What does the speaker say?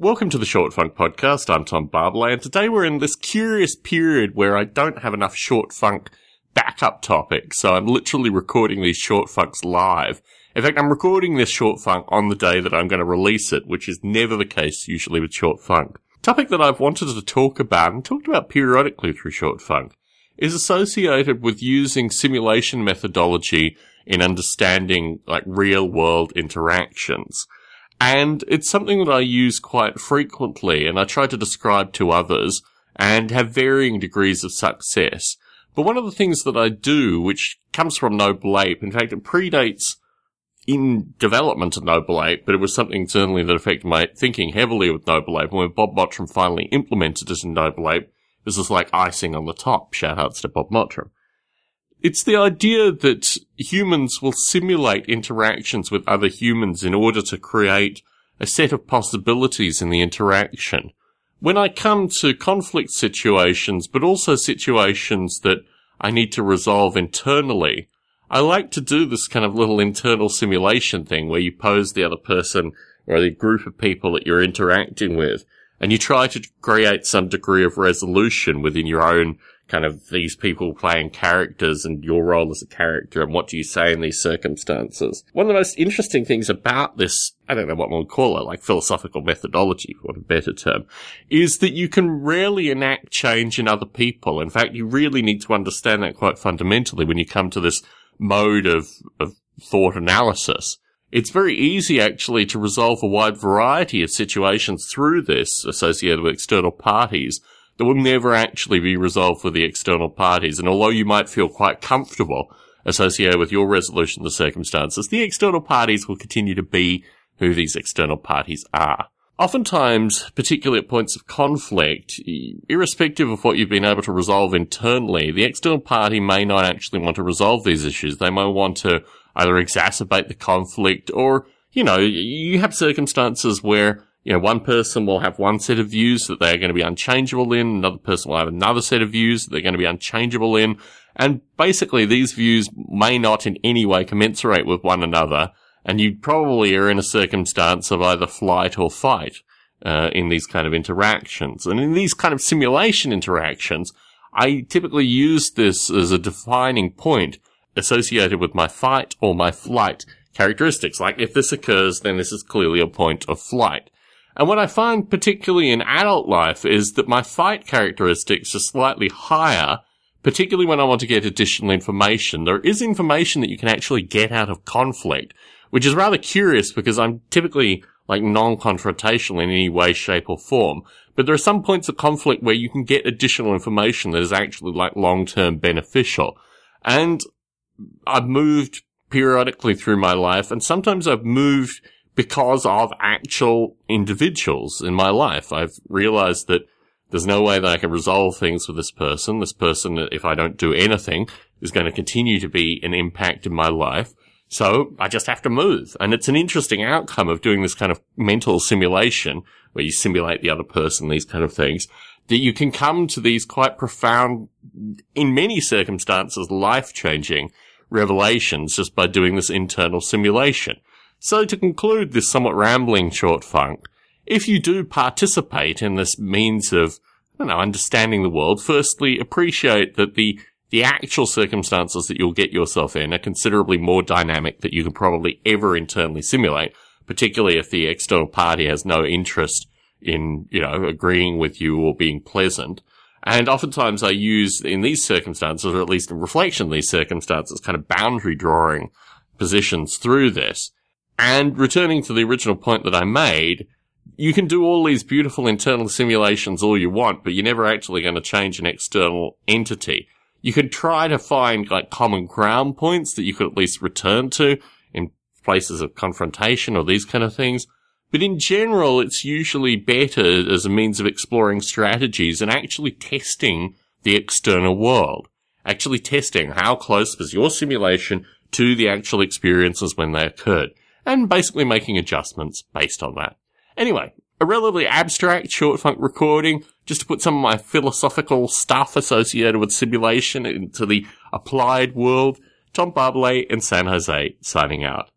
Welcome to the Short Funk Podcast. I'm Tom Barbalet, and today we're in this curious period where I don't have enough short funk backup topics, so I'm literally recording these short funks live. In fact, I'm recording this short funk on the day that I'm going to release it, which is never the case usually with short funk. Topic that I've wanted to talk about and talked about periodically through short funk is associated with using simulation methodology in understanding like real world interactions. And it's something that I use quite frequently and I try to describe to others and have varying degrees of success. But one of the things that I do, which comes from Noble Ape, in fact, it predates in development of Noble Ape, but it was something certainly that affected my thinking heavily with Noble Ape. And when Bob Mottram finally implemented it in Noble Ape, this was like icing on the top. Shout outs to Bob Mottram. It's the idea that humans will simulate interactions with other humans in order to create a set of possibilities in the interaction. When I come to conflict situations, but also situations that I need to resolve internally, I like to do this kind of little internal simulation thing where you pose the other person or the group of people that you're interacting with and you try to create some degree of resolution within your own kind of these people playing characters and your role as a character and what do you say in these circumstances. One of the most interesting things about this, I don't know what one would call it, like philosophical methodology, for a better term, is that you can rarely enact change in other people. In fact, you really need to understand that quite fundamentally when you come to this mode of, of thought analysis. It's very easy actually to resolve a wide variety of situations through this associated with external parties that will never actually be resolved for the external parties. And although you might feel quite comfortable associated with your resolution of the circumstances, the external parties will continue to be who these external parties are. Oftentimes, particularly at points of conflict, irrespective of what you've been able to resolve internally, the external party may not actually want to resolve these issues. They may want to either exacerbate the conflict or, you know, you have circumstances where you know, one person will have one set of views that they're going to be unchangeable in. Another person will have another set of views that they're going to be unchangeable in. And basically these views may not in any way commensurate with one another. And you probably are in a circumstance of either flight or fight, uh, in these kind of interactions. And in these kind of simulation interactions, I typically use this as a defining point associated with my fight or my flight characteristics. Like if this occurs, then this is clearly a point of flight. And what I find particularly in adult life is that my fight characteristics are slightly higher, particularly when I want to get additional information. There is information that you can actually get out of conflict, which is rather curious because I'm typically like non-confrontational in any way, shape or form. But there are some points of conflict where you can get additional information that is actually like long-term beneficial. And I've moved periodically through my life and sometimes I've moved because of actual individuals in my life. I've realized that there's no way that I can resolve things with this person. This person, if I don't do anything, is going to continue to be an impact in my life. So I just have to move. And it's an interesting outcome of doing this kind of mental simulation where you simulate the other person, these kind of things, that you can come to these quite profound, in many circumstances, life changing revelations just by doing this internal simulation. So to conclude this somewhat rambling short funk, if you do participate in this means of, I don't know, understanding the world, firstly appreciate that the the actual circumstances that you'll get yourself in are considerably more dynamic that you can probably ever internally simulate, particularly if the external party has no interest in, you know, agreeing with you or being pleasant. And oftentimes I use in these circumstances, or at least in reflection these circumstances, kind of boundary drawing positions through this. And returning to the original point that I made, you can do all these beautiful internal simulations all you want, but you're never actually going to change an external entity. You could try to find like common ground points that you could at least return to in places of confrontation or these kind of things. But in general, it's usually better as a means of exploring strategies and actually testing the external world. Actually testing how close was your simulation to the actual experiences when they occurred and basically making adjustments based on that. Anyway, a relatively abstract short funk recording just to put some of my philosophical stuff associated with simulation into the applied world. Tom Barbalet in San Jose signing out.